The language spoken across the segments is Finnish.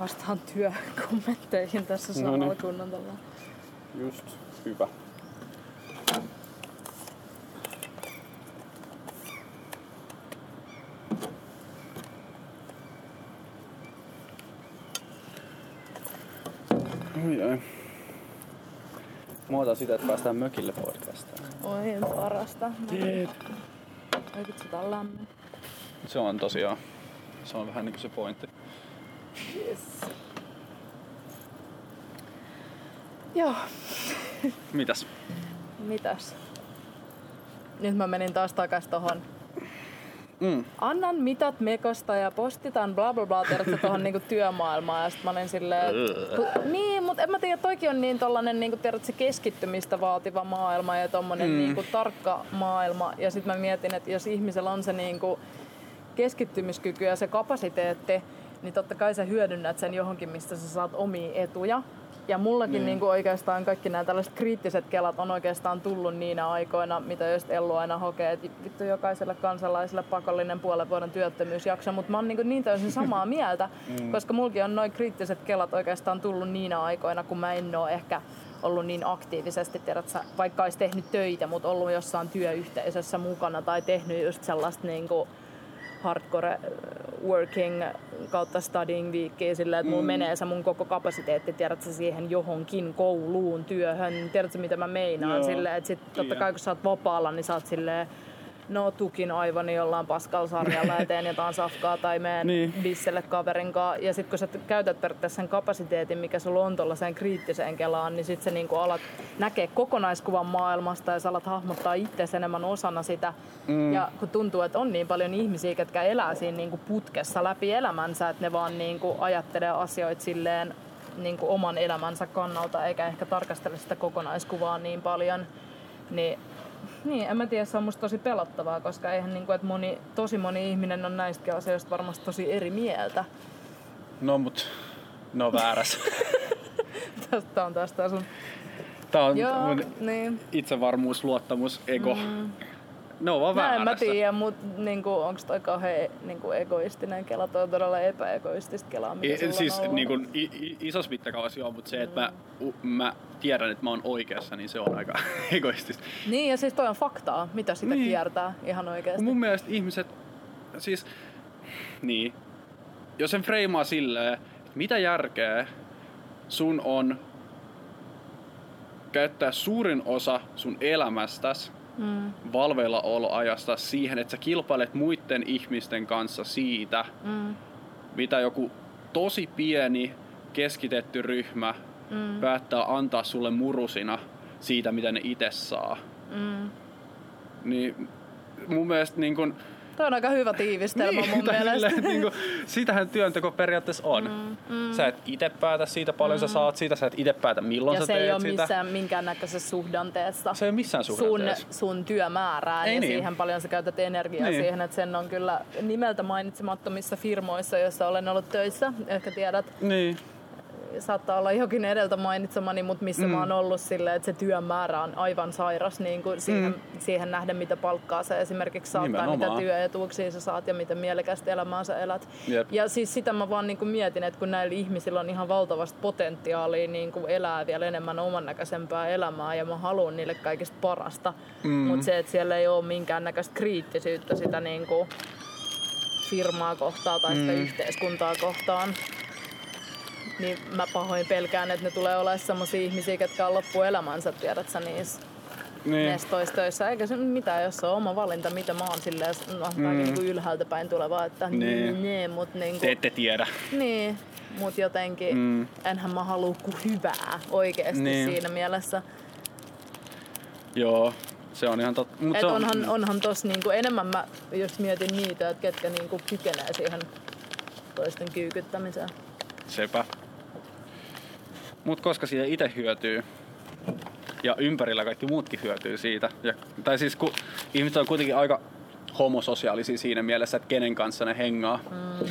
vastaan työkommentteihin tässä No samalla niin. kun on. Just hyvä. Oi ai. Mä otan sitä, että päästään mökille podcastaan. Oi, parasta. Oi vitsi, tää on lämmin. Se on tosiaan, se on vähän niinku se pointti. Joo, Mitäs? mitäs? Nyt mä menin taas takas tohon. Mm. Annan mitat mekosta ja postitan bla bla bla, tiedätkö, tohon niinku työmaailmaan. Ja sit mä olin silleen, niin, mutta en mä tiedä, toikin on niin tollanen, niinku, tiedätkö, keskittymistä vaativa maailma ja tommonen mm. niinku, tarkka maailma. Ja sit mä mietin, että jos ihmisellä on se niinku, keskittymiskyky ja se kapasiteetti, niin totta kai sä hyödynnät sen johonkin, mistä sä saat omia etuja. Ja mullakin mm. niin kuin oikeastaan kaikki nämä tällaiset kriittiset kelat on oikeastaan tullut niinä aikoina, mitä just Ellu aina hokee, että vittu jokaiselle kansalaiselle pakollinen puolen vuoden työttömyysjakso, mutta mä oon niin, kuin niin täysin samaa mieltä, mm. koska mulkin on noin kriittiset kelat oikeastaan tullut niinä aikoina, kun mä en oo ehkä ollut niin aktiivisesti, tiedät, sä, vaikka olisi tehnyt töitä, mutta ollut jossain työyhteisössä mukana tai tehnyt just sellaista niin kuin hardcore äh, working kautta studying viikkiä silleen, että mulla Mm. menee se mun koko kapasiteetti, tiedätkö, siihen johonkin kouluun, työhön, tiedätkö mitä mä meinaan, Joo, silleen, että sit totta kai kun sä oot vapaalla, niin sä oot silleen, no tukin aivani jollain paskalla sarjalla ja teen jotain safkaa tai meen Niin. niin. bisselle kaverin kanssa. Ja sitten kun sä käytät periaatteessa sen kapasiteetin, mikä sulla on tuollaiseen kriittiseen kelaan, niin sitten sä niinku alat näkee kokonaiskuvan maailmasta ja sä alat hahmottaa itse enemmän osana sitä. Mm. Ja kun tuntuu, että on niin paljon ihmisiä, jotka elää siinä niinku putkessa läpi elämänsä, että ne vaan niinku ajattelee asioita silleen niinku oman elämänsä kannalta, eikä ehkä tarkastele sitä kokonaiskuvaa niin paljon, niin niin, en mä tiedä, se on musta tosi pelottavaa, koska eihän niinku, että moni, tosi moni ihminen on näistäkin asioista varmasti tosi eri mieltä. No mut, no väärässä. Tästä on tästä sun... Tää on Joo, mun niin. itsevarmuus, luottamus, ego. Mm. Ne on vaan Mä en väärässä. mä tiedä, mutta niinku, onko toi kauhean niinku, egoistinen kela? Toi on todella epäegoistista kelaa, mitä sulla siis niin kuin, i, isossa mittakaavassa joo, mutta se, että mä, u, mä tiedän, että mä oon oikeassa, niin se on aika egoistista. Niin, ja siis toi on faktaa, mitä sitä Niin. kiertää ihan oikeasti. Mun mielestä ihmiset, siis, niin, jos sen freimaa silleen, että mitä järkeä sun on käyttää suurin osa sun elämästäs Mm, valveilla oloajasta siihen, että sä kilpailet muiden ihmisten kanssa siitä, mm, mitä joku tosi pieni keskitetty ryhmä mm, päättää antaa sulle murusina siitä, mitä ne itse saa. mm. Niin mun mielestä niin kun, Toi on aika hyvä tiivistelmä mun tai mielestä. silleen, niin kun, sitähän työnteko periaatteessa on. Mm, mm. Sä et itse päätä siitä, paljon sä saat siitä, sä et itse päätä milloin ja sä se teet ei ole sitä. missään minkäännäköisessä suhdanteessa. Se ei ole missään sun, suhdanteessa. sun työmäärään Ei ja niin. siihen paljon sä käytät energiaa Niin. niin. siihen, että sen on kyllä nimeltä mainitsemattomissa firmoissa, joissa olen ollut töissä, ehkä tiedät, Niin. Saattaa olla jokin edeltä mainitsemani, mutta missä Mm. mä oon ollut silleen, että se työmäärä on aivan sairas niin kuin siihen, mm. siihen nähden, mitä palkkaa sä esimerkiksi saat tai mitä Nimenomaan. työetuuksia sä saat ja miten mielekästä elämää sä elät. Jep. Ja siis sitä mä vaan niin kuin mietin, että kun näillä ihmisillä on ihan valtavasti potentiaalia niin kuin elää vielä enemmän oman näköisempää elämää ja mä haluan niille kaikista parasta. Mm. Mutta se, että siellä ei ole minkäännäköistä kriittisyyttä sitä niin kuin firmaa kohtaan tai sitä mm. yhteiskuntaa kohtaan, niin mä pahoin pelkään, että ne tulee olemaan sellaisia ihmisiä, jotka on loppuelämänsä, tiedät sä, niissä Niin. nestoistöissä. Eikä se mitään, jos se on oma valinta, mitä mä oon silleen, no, mm. niin kuin ylhäältä päin tuleva, että Niin. niin, niin mut niin Te ette tiedä. niin, mut jotenkin Mm. enhän mä halua kuin hyvää oikeesti Niin. niin. siinä mielessä. Joo, se on ihan totta. Mut Et se on, onhan, onhan tos niinku, enemmän mä just mietin niitä, että ketkä niinku kykenee siihen toisten kyykyttämiseen. Sepä. Mut koska siitä itse hyötyy ja ympärillä kaikki muutkin hyötyy siitä. Ja, tai siis kun ihmiset on kuitenkin aika homososiaalisia siinä mielessä, että kenen kanssa ne hengaa. Mm.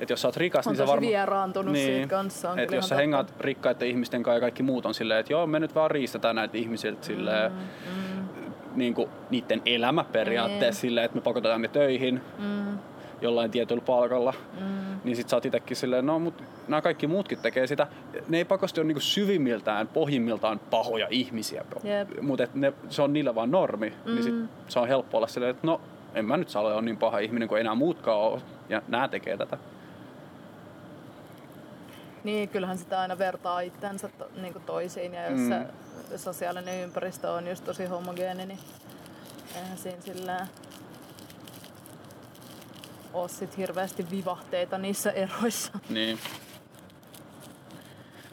Et jos sä oot rikas, On niin tosi varmaan... vieraantunut siitä kanssa, on Et jos sä hengaat rikkaiden ihmisten kanssa ja kaikki muut on silleen, että joo, me nyt vaan riistetään näitä ihmisiltä silleen, Mm, niin kuin niiden elämä periaatteessa Niin. silleen, että me pakotetaan ne töihin. mm, jollain tietyllä palkalla, mm. niin sit sä oot itekin silleen, no mut nämä kaikki muutkin tekee sitä. Ne ei pakosti ole niinku syvimmiltään, pohjimmiltaan pahoja ihmisiä, Jep. mutta se on niillä vaan normi, mm. niin sit se on helppo olla silleen, että no en mä nyt saa olla niin paha ihminen kuin enää muutkaan ole, ja nämä tekee tätä. Niin, kyllähän sitä aina vertaa itsensä to, niin kuin toisiin ja jos mm. se sosiaalinen ympäristö on just tosi homogeeni, niin eihän siinä sillä ole sit hirveästi vivahteita niissä eroissa. Niin.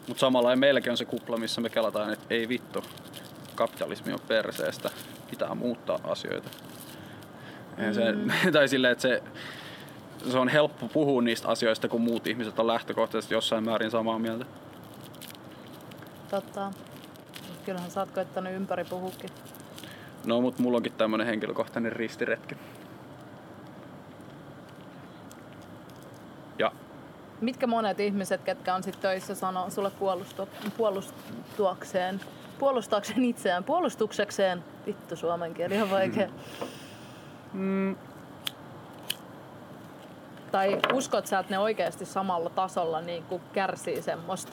Mutta samalla meilläkin on se kupla, missä me kelataan, että ei vittu, kapitalismi on perseestä, pitää muuttaa asioita. Mm. Se, tai silleen, että se, se on helppo puhua niistä asioista, kun muut ihmiset on lähtökohtaisesti jossain määrin samaa mieltä. Totta. Kyllähän sä oot ympäri puhukin. No, mutta mulla onkin tämmönen henkilökohtainen ristiretki. Ja Mitkä monet ihmiset, ketkä on sit töissä, sanoo sulle puolustu, puolustuakseen, puolustaakseen itseään, puolustuksekseen, vittu suomen kieli on vaikea. Mm. Tai uskot sä, että ne oikeasti samalla tasolla niin kuin kärsii semmoista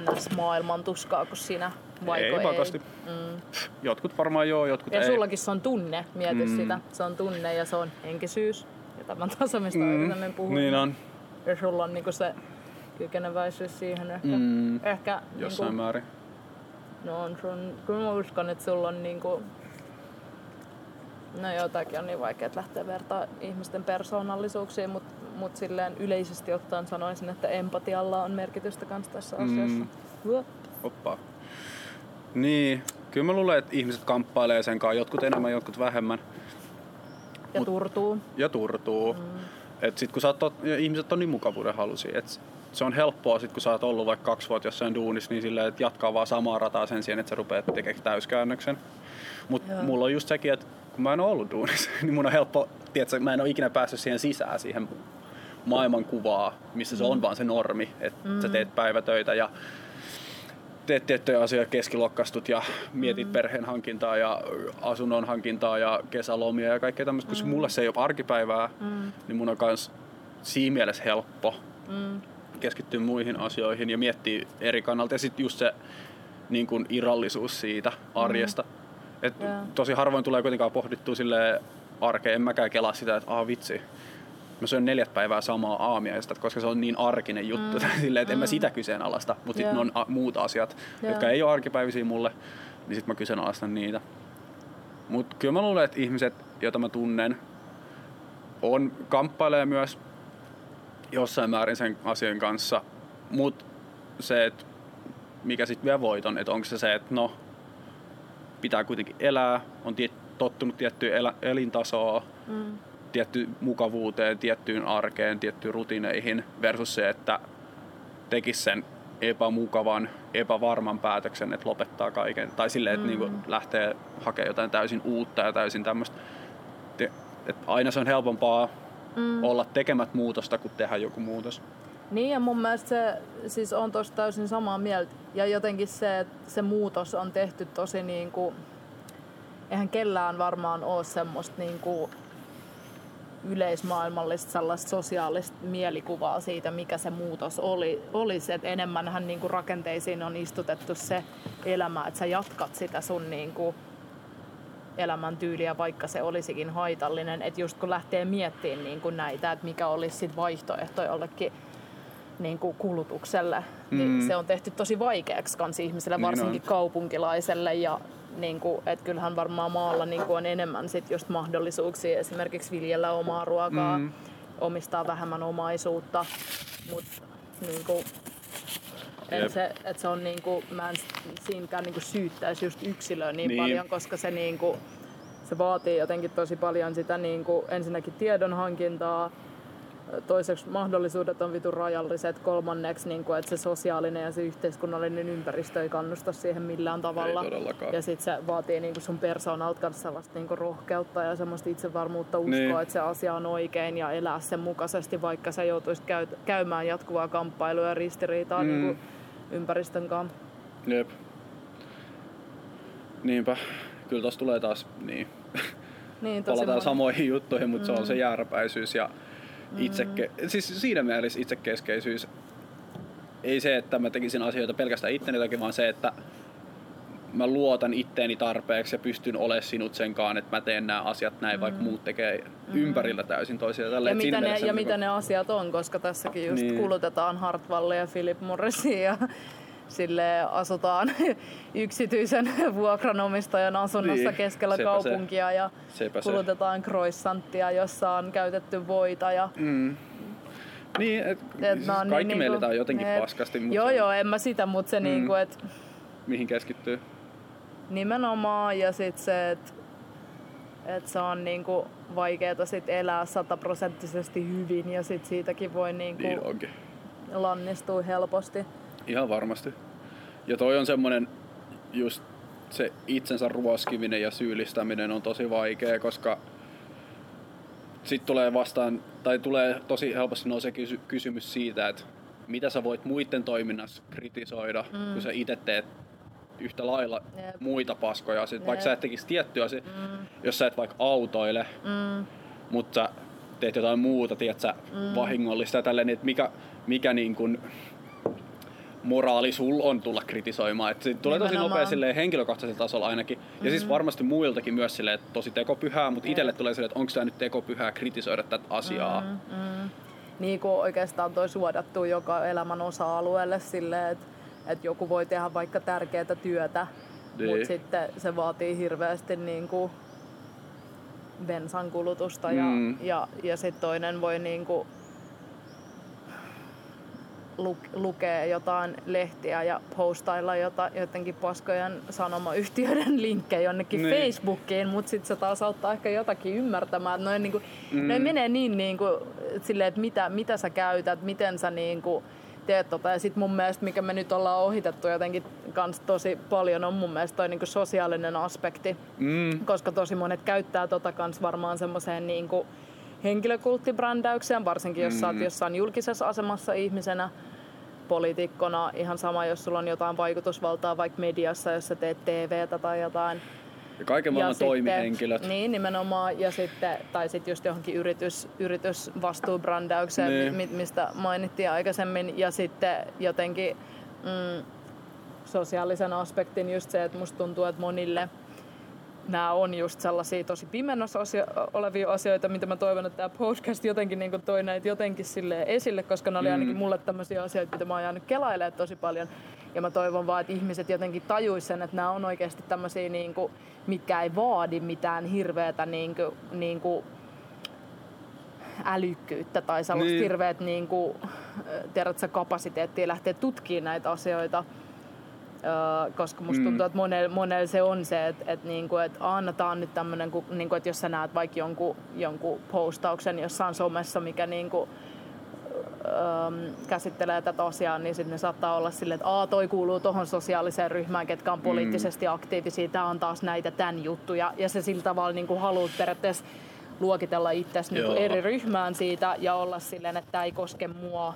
NS-maailman tuskaa kuin sinä? Vaiko ei pakosti. Mm. Jotkut varmaan joo, jotkut ja ei. Ja sullakin se on tunne, mieti mm. sitä. Se on tunne ja se on henkisyys. Ja tämän tasa, mistä mm. aikaisemmin puhuin. Niin on. Ja sulla on niinku se kykeneväisyys siihen ehkä. Mm. ehkä Jossain niinku, määrin. No on sun, kyllä mä uskon, että sulla on niinku No jotakin on niin vaikea lähteä vertaa ihmisten persoonallisuuksiin, mutta mut silleen yleisesti ottaen sanoisin, että empatialla on merkitystä kans tässä mm. asiassa. Oppa. Niin, kyllä mä luulen, että ihmiset kamppailee sen kanssa, jotkut enemmän, jotkut vähemmän. Ja Mut, turtuu. Ja turtuu. Mm. Et sit kun sä oot, ihmiset on niin mukavuuden halusia, että se on helppoa sit kun sä oot ollut vaikka kaksi vuotta jossain duunissa, niin silleen, että jatkaa vaan samaa rataa sen sijaan, että sä rupeat tekemään täyskäännöksen. Mutta mulla on just sekin, että kun mä en ole ollut duunissa, niin mun on helppo, tiedätkö, mä en ole ikinä päässyt siihen sisään, siihen maailmankuvaa, missä se on mm. vaan se normi, että mm. sä teet päivätöitä ja teet tiettyjä asioita, keskilokkastut ja mietit mm. perheen hankintaa ja asunnon hankintaa ja kesälomia ja kaikkea tämmöistä. Mm. Kun mulle se ei ole arkipäivää, mm. niin mun on myös siinä mielessä helppo mm. keskittyä muihin asioihin ja miettiä eri kannalta. Ja sitten just se niin kuin irrallisuus siitä arjesta. Mm. Et yeah. Tosi harvoin tulee kuitenkaan pohdittua sille arkeen. En mäkään kelaa sitä, että ah vitsi, mä syön neljät päivää samaa aamiaista, koska se on niin arkinen juttu, mm. silleen, että mm. en mä mm. sitä kyseenalaista, mutta sitten on a- muut asiat, yeah. jotka ei ole arkipäivisiä mulle, niin sitten mä kyseenalaistan niitä. Mutta kyllä mä luulen, että ihmiset, joita mä tunnen, on kamppailee myös jossain määrin sen asian kanssa, mutta se, että mikä sitten vie voiton, että onko se se, että no, pitää kuitenkin elää, on tiet, tottunut tiettyyn elä, elintasoa, mm tietty mukavuuteen, tiettyyn arkeen, tiettyyn rutineihin versus se, että tekisi sen epämukavan, epävarman päätöksen, että lopettaa kaiken. Tai silleen, että niinku mm. niin lähtee hakemaan jotain täysin uutta ja täysin tämmöistä. Aina se on helpompaa mm. olla tekemät muutosta kuin tehdä joku muutos. Niin ja mun mielestä se siis on tosi täysin samaa mieltä. Ja jotenkin se, että se muutos on tehty tosi niin kuin, eihän kellään varmaan ole semmoista niin kuin yleismaailmallista sellaista sosiaalista mielikuvaa siitä, mikä se muutos oli, olisi. Että enemmänhän niin kuin rakenteisiin on istutettu se elämä, että sä jatkat sitä sun niin kuin elämäntyyliä, vaikka se olisikin haitallinen. Että just kun lähtee miettimään niin kuin näitä, että mikä olisi sit vaihtoehto jollekin niin kuin kulutukselle, mm. niin se on tehty tosi vaikeaksi kans ihmiselle, niin varsinkin niin kaupunkilaiselle ja niin kuin, että kyllähän varmaan maalla niin kuin on enemmän sit just mahdollisuuksia esimerkiksi viljellä omaa ruokaa, mm. omistaa vähemmän omaisuutta, mutta niin kuin, en se, että se on niin kuin, mä en siinkään niin kuin syyttäisi just yksilöä niin, niin. paljon, koska se, niin kuin, se vaatii jotenkin tosi paljon sitä niin kuin, ensinnäkin tiedon hankintaa, toiseksi mahdollisuudet on vitun rajalliset, kolmanneksi niin kuin, että se sosiaalinen ja se yhteiskunnallinen ympäristö ei kannusta siihen millään tavalla. ja sitten se vaatii niin kuin sun persoonalta kanssa sellaista niin kuin rohkeutta ja semmoista itsevarmuutta uskoa, niin. että se asia on oikein ja elää sen mukaisesti, vaikka sä joutuisit käy, käymään jatkuvaa kamppailua ja ristiriitaa mm. niin kuin ympäristön kanssa. Jep. Niinpä. Kyllä tossa tulee taas niin. niin Palataan samoihin juttuihin, mutta mm. se on se mm. jääräpäisyys ja Itseke- siis siinä mielessä itsekeskeisyys ei se, että mä tekisin asioita pelkästään itteni takia, vaan se, että mä luotan itteeni tarpeeksi ja pystyn olemaan sinut senkaan, että mä teen nämä asiat näin, mm. vaikka muut tekee mm. ympärillä täysin toisia. Ja, mitä ne, ja mitä ne asiat on, koska tässäkin just niin. kulutetaan Hartwallia ja Philip Morrisia ja sille asutaan yksityisen vuokranomistajan asunnossa niin, keskellä kaupunkia se. ja sepä kulutetaan se. croissanttia, jossa on käytetty voita ja mm. Niin, et, et siis no, kaikki niin, mielletään niinku, jotenkin et, paskasti. Mutta joo, joo, en mä sitä, mutta se mm. niinku, että... Mihin keskittyy? Nimenomaan, ja sitten se, että et se on niinku vaikeeta sit elää sataprosenttisesti hyvin, ja sit siitäkin voi niinku niin lannistua helposti. Ihan varmasti. Ja toi on semmonen just se itsensä ruoskiminen ja syyllistäminen on tosi vaikea, koska sitten tulee vastaan, tai tulee tosi helposti nousee kysy- kysymys siitä, että mitä sä voit muiden toiminnassa kritisoida, mm. kun sä itse teet yhtä lailla Jep. muita paskoja. Sit, vaikka sä et tekisi tiettyä asia, mm. jos sä et vaikka autoile, mm. mutta teet jotain muuta, tiedät sä, mm. vahingollista ja tälleen, niin että mikä, mikä niin kun, moraali sul on tulla kritisoimaan. Et se tulee tosi nopea silleen, henkilökohtaisella tasolla ainakin. Mm-hmm. Ja siis mm. varmasti muiltakin myös silleen, että tosi tekopyhää, mutta itselle tulee silleen, että onko tämä nyt tekopyhää kritisoida tätä asiaa. Mm-hmm. Niin kuin oikeastaan toi suodattu joka elämän osa-alueelle silleen, että että joku voi tehdä vaikka tärkeää työtä, niin. mutta sitten se vaatii hirveästi niin kuin bensan kulutusta mm. ja, ja, ja sitten toinen voi niin kuin lukee jotain lehtiä ja postailla jota, jotenkin paskojen sanomayhtiöiden linkkejä jonnekin niin. Facebookiin, mutta sitten se taas auttaa ehkä jotakin ymmärtämään, noin, niinku, mm. noin menee niin niinku, silleen, että mitä, mitä sä käytät, miten sä niinku, teet tota. Ja sitten mun mielestä, mikä me nyt ollaan ohitettu jotenkin kans tosi paljon, on mun mielestä toi niinku sosiaalinen aspekti. Mm. Koska tosi monet käyttää tota kans varmaan semmoiseen niinku, henkilökulttibrändäykseen, varsinkin jos mm. sä oot mm. jossain julkisessa asemassa ihmisenä, poliitikkona, ihan sama jos sulla on jotain vaikutusvaltaa vaikka mediassa, jos sä teet TVtä tai jotain. Ja kaiken maailman toimihenkilöt. Niin, nimenomaan. Ja sitten, tai sitten just johonkin yritys, yritysvastuubrändäykseen, niin. mistä mainittiin aikaisemmin. Ja sitten jotenkin mm, sosiaalisen aspektin just se, että musta tuntuu, että monille – nämä on just sellaisia tosi pimennossa asio- olevia asioita, mitä mä toivon, että tämä podcast jotenkin niin toi näitä jotenkin sille esille, koska ne oli mm. ainakin mulle tämmöisiä asioita, mitä mä oon jäänyt kelailemaan tosi paljon. Ja mä toivon vaan, että ihmiset jotenkin tajuisivat sen, että nämä on oikeasti tämmöisiä, niin kuin, mitkä ei vaadi mitään hirveätä niin kuin, niin kuin älykkyyttä tai sellaista niin. hirveät niin kuin, tiedätkö, kapasiteettia lähteä tutkimaan näitä asioita koska musta mm. tuntuu, että monella, monella se on se, että, että, niinku, että annetaan nyt tämmöinen, niinku, että jos sä näet vaikka jonkun, jonkun postauksen jossain somessa, mikä niinku, äm, käsittelee tätä asiaa, niin sitten ne saattaa olla silleen, että Aa, toi kuuluu tuohon sosiaaliseen ryhmään, ketkä on mm. poliittisesti mm. aktiivisia, tämä on taas näitä tämän juttuja. Ja se sillä tavalla niin haluat periaatteessa luokitella itsesi niin eri ryhmään siitä ja olla silleen, että tämä ei koske mua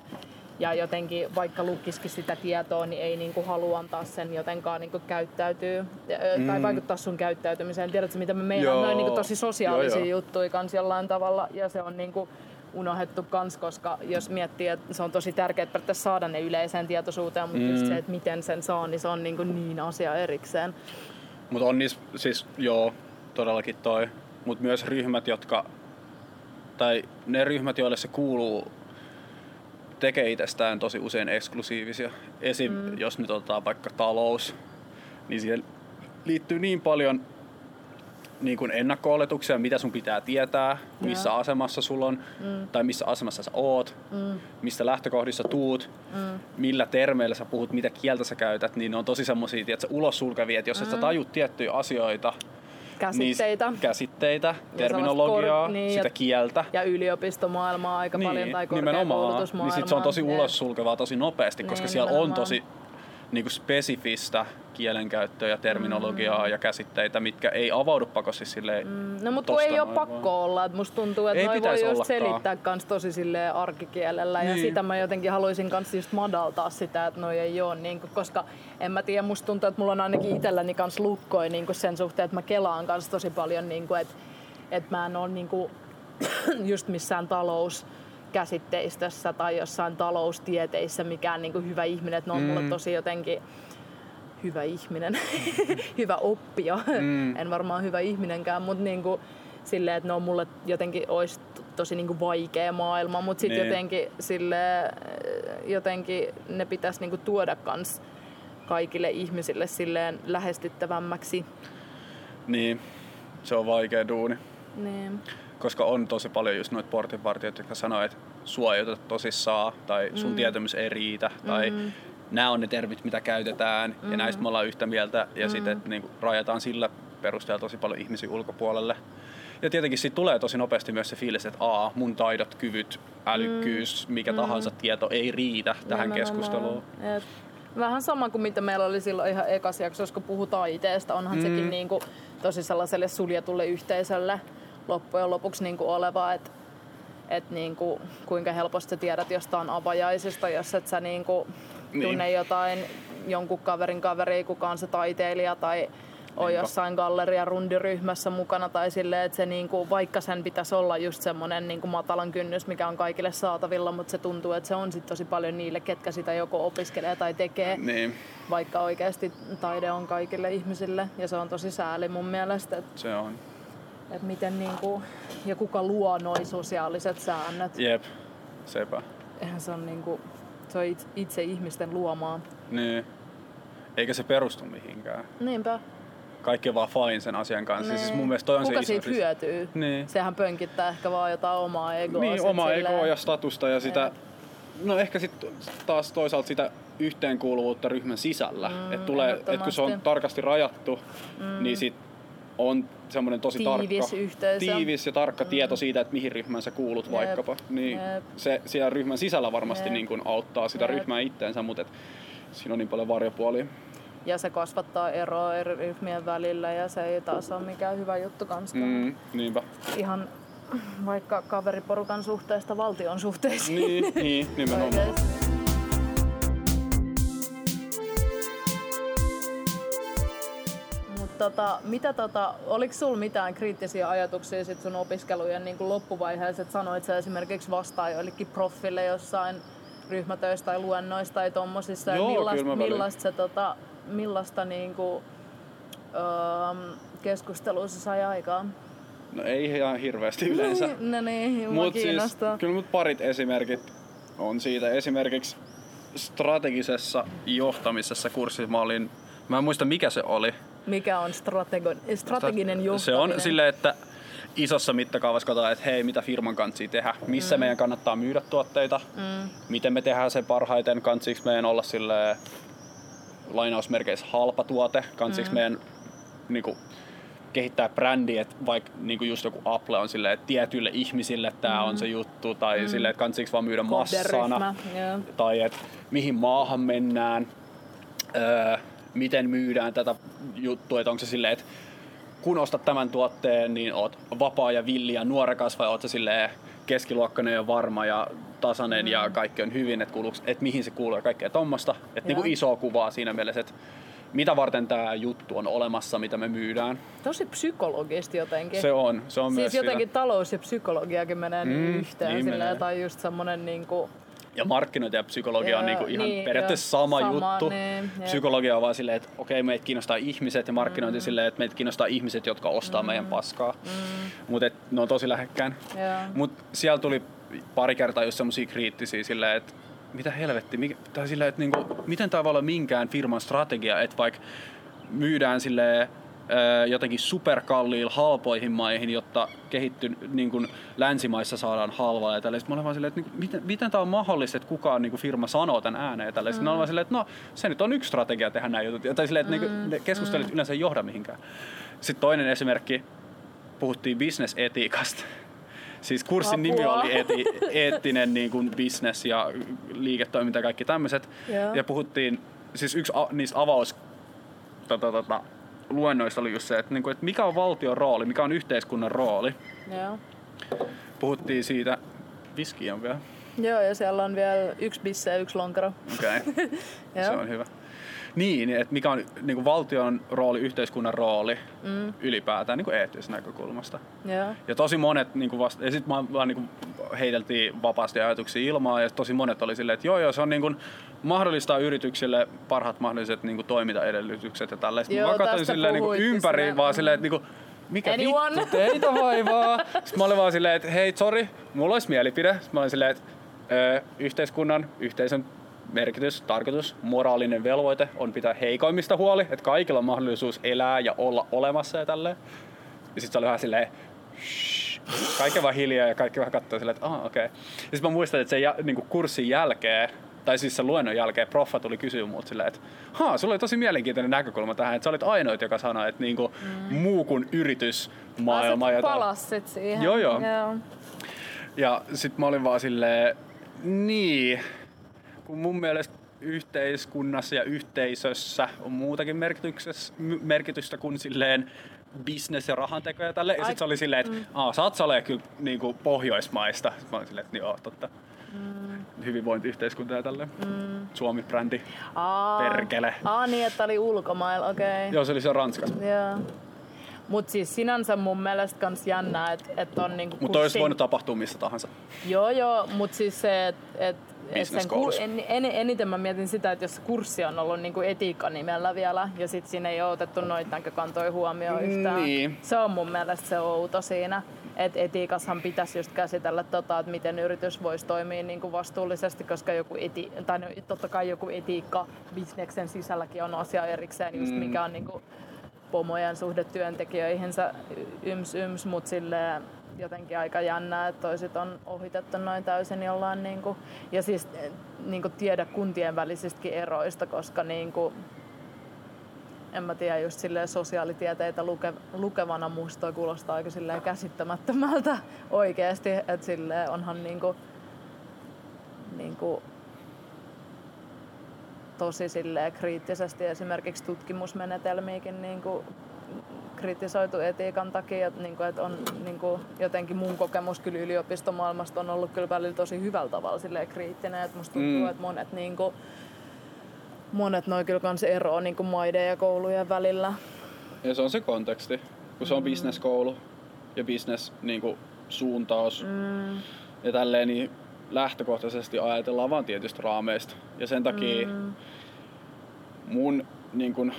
ja jotenkin vaikka lukisikin sitä tietoa, niin ei niinku halua antaa sen jotenkaan niinku käyttäytyy mm. tai vaikuttaa sun käyttäytymiseen. Tiedätkö, mitä me meidän noin niinku tosi sosiaalisia joo, juttuja kans jollain tavalla ja se on niinku unohdettu kans, koska jos miettii, että se on tosi tärkeää että saada ne yleiseen tietoisuuteen, mutta mm. just se, että miten sen saa, niin se on niinku niin asia erikseen. Mutta on niissä siis, joo, todellakin toi. Mutta myös ryhmät, jotka, tai ne ryhmät, joille se kuuluu tekee itsestään tosi usein eksklusiivisia. Esim. Mm. jos nyt otetaan vaikka talous, niin siihen liittyy niin paljon niin kuin ennakko mitä sun pitää tietää, missä yeah. asemassa sulla on, mm. tai missä asemassa sä oot, mm. mistä lähtökohdissa tuut, mm. millä termeillä sä puhut, mitä kieltä sä käytät, niin ne on tosi semmosia, että ulos sulkevia, että jos mm. et sä mm. tajut tiettyjä asioita, käsitteitä. Niin, käsitteitä, terminologiaa, kor- niin, sitä kieltä. Ja yliopistomaailmaa aika niin, paljon tai korkeakoulutusmaailmaa. Niin sit se on tosi ulos sulkevaa tosi nopeasti, koska niin, siellä nimenomaan. on tosi niin kuin spesifistä kielenkäyttöä ja terminologiaa mm. ja käsitteitä, mitkä ei avaudu pakosti silleen mm. No mutta ei ole pakko olla. Et musta tuntuu, että noi voi just selittää kans tosi silleen arkikielellä niin. ja sitä mä jotenkin haluaisin kans just madaltaa sitä, että noi ei ole niin kuin, koska en mä tiedä, musta tuntuu, että mulla on ainakin itselläni kans lukkoi niin kuin sen suhteen, että mä kelaan kans tosi paljon, niin kuin, että, että mä en ole niin kuin, just missään talous käsitteistössä tai jossain taloustieteissä mikään niin kuin hyvä ihminen. Että ne on mm. mulle tosi jotenkin hyvä ihminen, hyvä oppija. Mm. en varmaan hyvä ihminenkään, mutta niin kuin, silleen, että ne on mulle jotenkin olisi tosi niin kuin vaikea maailma, mutta sitten niin. jotenkin, sille, jotenkin ne pitäisi niin kuin tuoda kans kaikille ihmisille silleen lähestyttävämmäksi. Niin, se on vaikea duuni. Niin. Koska on tosi paljon just noita portinvartijoita, jotka sanoo, että sua ei oteta tosissaan, tai sun mm. tietämys ei riitä, tai mm. nämä on ne termit, mitä käytetään, mm. ja näistä me ollaan yhtä mieltä, ja mm. sitten niin rajataan sillä perusteella tosi paljon ihmisiä ulkopuolelle. Ja tietenkin siitä tulee tosi nopeasti myös se fiilis, että a, mun taidot, kyvyt, älykkyys, mm. mikä mm. tahansa tieto ei riitä tähän Nimenomaan. keskusteluun. Et vähän sama kuin mitä meillä oli silloin ihan ekas jaksossa, kun puhuu taiteesta. Onhan mm. sekin niin kuin tosi sellaiselle suljetulle yhteisölle loppujen lopuksi niin kuin oleva, että et niin kuin, kuinka helposti sä tiedät jostain avajaisista, jos et sä niin kuin tunne niin. jotain jonkun kaverin kaveria, kuka on se taiteilija tai on jossain galleria rundiryhmässä mukana tai silleen, että se niinku, vaikka sen pitäisi olla just semmoinen niinku matalan kynnys, mikä on kaikille saatavilla, mutta se tuntuu, että se on sit tosi paljon niille, ketkä sitä joko opiskelee tai tekee, niin. vaikka oikeasti taide on kaikille ihmisille ja se on tosi sääli mun mielestä. Se on. Että miten niinku, ja kuka luo noi sosiaaliset säännöt. Jep, sepä. Eihän se on niinku, se on itse ihmisten luomaa. Niin. Eikä se perustu mihinkään. Niinpä kaikki on vaan fine sen asian kanssa. Siis niin. Siis mun mielestä toi on Kuka se siitä iso, hyötyy? Niin. Sehän pönkittää ehkä vaan jotain omaa egoa. Niin, omaa silleen... egoa ja statusta ja sitä, no ehkä sitten taas toisaalta sitä yhteenkuuluvuutta ryhmän sisällä. Mm, että tulee, et kun se on tarkasti rajattu, mm. niin sit on semmoinen tosi tiivis tarkka, yhteisö. tiivis ja tarkka mm. tieto siitä, että mihin ryhmään sä kuulut Jep. vaikkapa. Niin Jep. se siellä ryhmän sisällä varmasti niin kun auttaa sitä Jep. ryhmää itteensä, mutta et, siinä on niin paljon varjopuolia ja se kasvattaa eroa eri ryhmien välillä ja se ei taas ole mikään hyvä juttu kanssa. Mm, niinpä. Ihan vaikka kaveriporukan suhteesta valtion suhteisiin. Niin, niin nimenomaan. Tota, mitä tota, oliko sulla mitään kriittisiä ajatuksia sit sun opiskelujen niin kuin loppuvaiheessa, että sanoit sä esimerkiksi vastaan joillekin proffille jossain ryhmätöistä tai luennoista tai tommosissa, Joo, millaista, millaista se tota, millaista niin kuin, öö, keskustelua se sai aikaan? No ei ihan hirveästi yleensä. no niin, mut siis, kyllä mut parit esimerkit on siitä. Esimerkiksi strategisessa johtamisessa kurssissa mä olin, mä en muista mikä se oli. Mikä on stratego- strateginen johtaminen? Se on silleen, että isossa mittakaavassa katsotaan, että hei, mitä firman kansi tehdä, missä mm. meidän kannattaa myydä tuotteita, mm. miten me tehdään sen parhaiten, kansiiko meidän olla silleen lainausmerkeissä halpa tuote, kansiksi mm. meidän niin kuin, kehittää brändi, että vaikka niin kuin just joku Apple on silleen, että tietyille ihmisille tämä mm. on se juttu, tai mm. silleen, että kansiks vaan myydä massana, yeah. tai että mihin maahan mennään, öö, miten myydään tätä juttua, että onko se silleen, että kun ostat tämän tuotteen, niin oot vapaa ja villi ja nuorekas vai oot se silleen keskiluokkainen ja varma ja tasainen mm. ja kaikki on hyvin, että, kuuluuks, että mihin se kuuluu ja kaikkea tuommoista. Että niin iso kuvaa siinä mielessä, että mitä varten tämä juttu on olemassa, mitä me myydään. Tosi psykologista jotenkin. Se on. Se on siis myös jotenkin sitä. talous ja psykologiakin menee mm, yhteen niin menee. tai just semmonen niinku... Ja markkinointi ja psykologia yeah, on niinku ihan niin, periaatteessa sama, sama juttu. Niin, Psykologia on vaan silleen, että okei, okay, meitä kiinnostaa ihmiset ja markkinointi mm. silleen, että meitä kiinnostaa ihmiset, jotka ostaa mm. meidän paskaa. Mm. Mutta ne on tosi lähekkään. Mutta siellä tuli pari kertaa just semmosia kriittisiä silleen, että mitä helvetti, mikä, tai silleen, että niinku, miten tämä voi olla minkään firman strategia, että vaikka myydään sille jotenkin superkalliilla halpoihin maihin, jotta kehitty niin kuin länsimaissa saadaan halvaa ja tällaista. Mä olen vaan silleen, että niin, miten, miten tämä on mahdollista, että kukaan niin kuin firma sanoo tämän ääneen tällaista. Mm. Mä olen vaan silleen, että no se nyt on yksi strategia tehdä näin jutut. Tai silleen, että mm. niin keskustelut mm. yleensä ei johda mihinkään. Sitten toinen esimerkki, puhuttiin bisnesetiikasta. Siis kurssin Apua. nimi oli eeti, eettinen niin kuin business ja liiketoiminta ja kaikki tämmöiset. Yeah. Ja puhuttiin, siis yksi a, niistä avaus tota, tota, luennoista oli just se, että, niin kuin, että mikä on valtion rooli, mikä on yhteiskunnan rooli. Yeah. Puhuttiin siitä, viski on vielä. Joo, ja siellä on vielä yksi bisse ja yksi lonkero. Okei, okay. se on hyvä. Niin, että mikä on niin kuin valtion rooli, yhteiskunnan rooli mm. ylipäätään niin kuin eettisestä näkökulmasta. Joo. Ja tosi monet, niin kuin vasta, ja sitten vaan, vaan niin kuin heiteltiin vapaasti ajatuksia ilmaan, ja tosi monet oli silleen, että joo joo, se on niin kuin, mahdollistaa yrityksille parhaat mahdolliset niin kuin toimintaedellytykset ja tällaista. Joo, Mä vaan katsoin silleen niin kuin ympäri, silleen, vaan mm. silleen, että niin kuin, mikä Anyone? vittu teitä vaivaa. Sitten mä olin vaan silleen, että hei, sorry, mulla olisi mielipide. Sitten mä olin silleen, että ö, yhteiskunnan, yhteisön merkitys, tarkoitus, moraalinen velvoite on pitää heikoimmista huoli, että kaikilla on mahdollisuus elää ja olla olemassa ja tälleen. Ja sitten se oli vähän silleen, "Shh." kaikki vaan hiljaa ja kaikki vähän katsoo silleen, että ah, okei. Okay. Ja sitten mä muistan, että sen jä, niin kurssin jälkeen, tai siis sen luennon jälkeen, proffa tuli kysyä multa silleen, että haa, sulla oli tosi mielenkiintoinen näkökulma tähän, että sä olit ainoit, joka sanoi, että niinku, mm. muu kuin yritysmaailma. Ah, ja palasit siihen. Joo, joo. joo. ja sit mä olin vaan silleen, niin, kun mun mielestä yhteiskunnassa ja yhteisössä on muutakin merkitystä kuin silleen business ja rahanteko ja tälle. Ja sit se oli silleen, että mm. Aa, Satsalee kyllä niinku pohjoismaista. Sit mä olin silleen, että joo, totta. Mm. Hyvinvointiyhteiskunta ja tälle. Mm. Suomi-brändi. Aa, Perkele. Aa, niin, että oli ulkomailla, okei. Okay. Joo, se oli se Ranskassa. Joo. Mut siis sinänsä mun mielestä kans jännää, että et on niinku Mutta olisi voinut tapahtua missä tahansa. Joo, joo, mut siis se, että et, et Sen en, en, eniten mä mietin sitä, että jos se kurssi on ollut niinku etiikka nimellä vielä ja sit siinä ei ole otettu noita näkökantoja huomioon yhtään. Niin. Se on mun mielestä se outo siinä. Että etiikassahan pitäisi just käsitellä tota, että miten yritys voisi toimia niinku vastuullisesti, koska joku eti, tai no, totta kai joku etiikka bisneksen sisälläkin on asia erikseen, just Mm. mikä on niinku pomojen suhde työntekijöihinsä yms yms, mutta silleen jotenkin aika jännää, että toiset on ohitettu noin täysin jollain niinku, ja siis eh, niinku tiedä kuntien välisistäkin eroista, koska niinku, en mä tiedä, just silleen sosiaalitieteitä luke, lukevana musta kuulostaa aika silleen käsittämättömältä oikeesti, että silleen onhan niinku, niinku tosi silleen kriittisesti esimerkiksi tutkimusmenetelmiäkin niin kuin kritisoitu etiikan takia, että, niin kuin, että on niin kuin, jotenkin mun kokemus kyllä yliopistomaailmasta on ollut kyllä välillä tosi hyvällä tavalla silleen kriittinen, että musta tuntuu, Mm. mm. että monet niin kuin, monet noi kyllä kans eroa niin kuin maiden ja koulujen välillä. Ja se on se konteksti, kun se on bisneskoulu ja business niin suuntaus Mm, ja tälleen, niin lähtökohtaisesti ajatellaan vaan tietystä raameista. Ja sen takia mm. mun niin kun,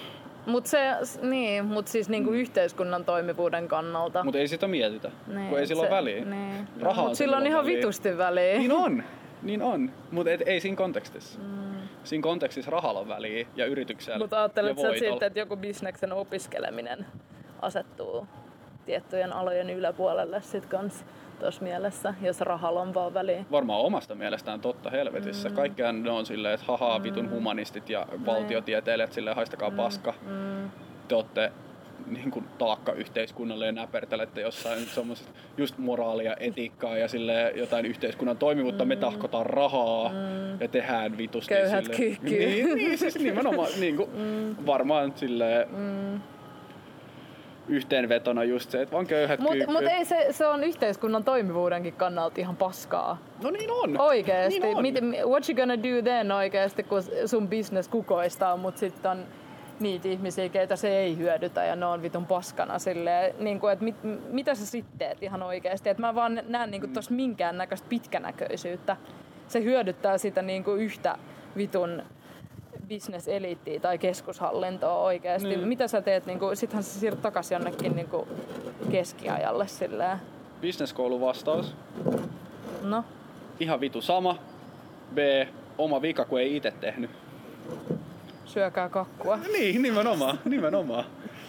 Mut se, niin, mut siis niinku yhteiskunnan toimivuuden kannalta. mut ei sitä mietitä, niin, kun ei sillä ole väliä. Niin. Raha on mut sillä on ihan väliä. vitusti väliä. Niin on, niin on, mutta ei siinä kontekstissa. Mm. Siinä kontekstissa rahalla on väliä ja yrityksellä Mutta ja ajattelet sä sitten, että joku bisneksen opiskeleminen asettuu tiettyjen alojen yläpuolelle sit kans tuossa mielessä, jos rahalla on vaan väliä. varmaan omasta mielestään totta helvetissä. Mm. Kaikkiaan ne on silleen, että hahaa vitun humanistit ja valtiotieteilijät silleen haistakaa paska. Mm. Te ootte niin kuin taakka yhteiskunnalle ja näpertelette jossain semmoista just moraalia, etiikkaa ja sille jotain yhteiskunnan toimivuutta. Me tahkotaan rahaa ja tehdään vitusti Köyhät sille. Niin, niin, siis nimenomaan niin kuin, varmaan sille yhteenvetona just se, että vaan köyhät Mutta mut ei se, se on yhteiskunnan toimivuudenkin kannalta ihan paskaa. No niin on. Oikeesti. Niin on. Miten, what you gonna do then oikeesti, kun sun business kukoistaa, mut sitten on niitä ihmisiä, keitä se ei hyödytä ja ne on vitun paskana silleen, niin kuin, että mit, mitä sä sitten teet ihan oikeesti. Että mä vaan näen niin kuin tossa minkään näköistä pitkänäköisyyttä. Se hyödyttää sitä niin kuin yhtä vitun bisneseliittiä tai keskushallintoa oikeasti. Niin. Mitä sä teet, niin kuin, sittenhän sä siirryt takaisin jonnekin niin kuin keskiajalle silleen. Businesskoulun vastaus. No, Ihan vitu sama. B. Oma vika, kun ei itse tehnyt. syökää kakkua. Niin, nimenomaan, nimenomaan.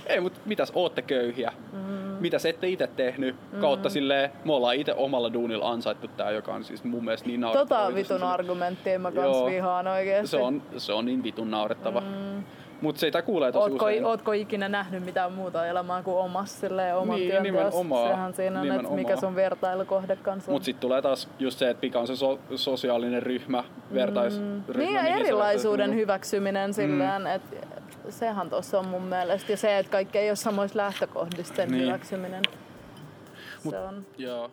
Ei, mutta mitäs ootte köyhiä? Mm. Mitäs ette itse tehnyt? Mm. Kautta silleen, me ollaan itse omalla duunilla ansaittu tää, joka on siis mun mielestä niin naurettava. Tota vitun argumenttia mä kans vihaan oikeesti. se on, se on niin vitun naurettava. Mm. Mut sitä kuulee tosi Ootko, usein. ootko ikinä nähnyt mitään muuta elämää kuin omassa silleen, oman Niin, työnteossa? nimenomaan, Sehän siinä on, että mikä sun vertailukohde kanssa on. Mut sit tulee taas just se, että mikä on se so- sosiaalinen ryhmä, vertaisryhmä. niin ja erilaisuuden niinku- hyväksyminen silleen, että sehän tuossa on mun mielestä. Ja se, että kaikki ei ole samoissa lähtökohdissa sen Niin. hyväksyminen. Se on. Joo.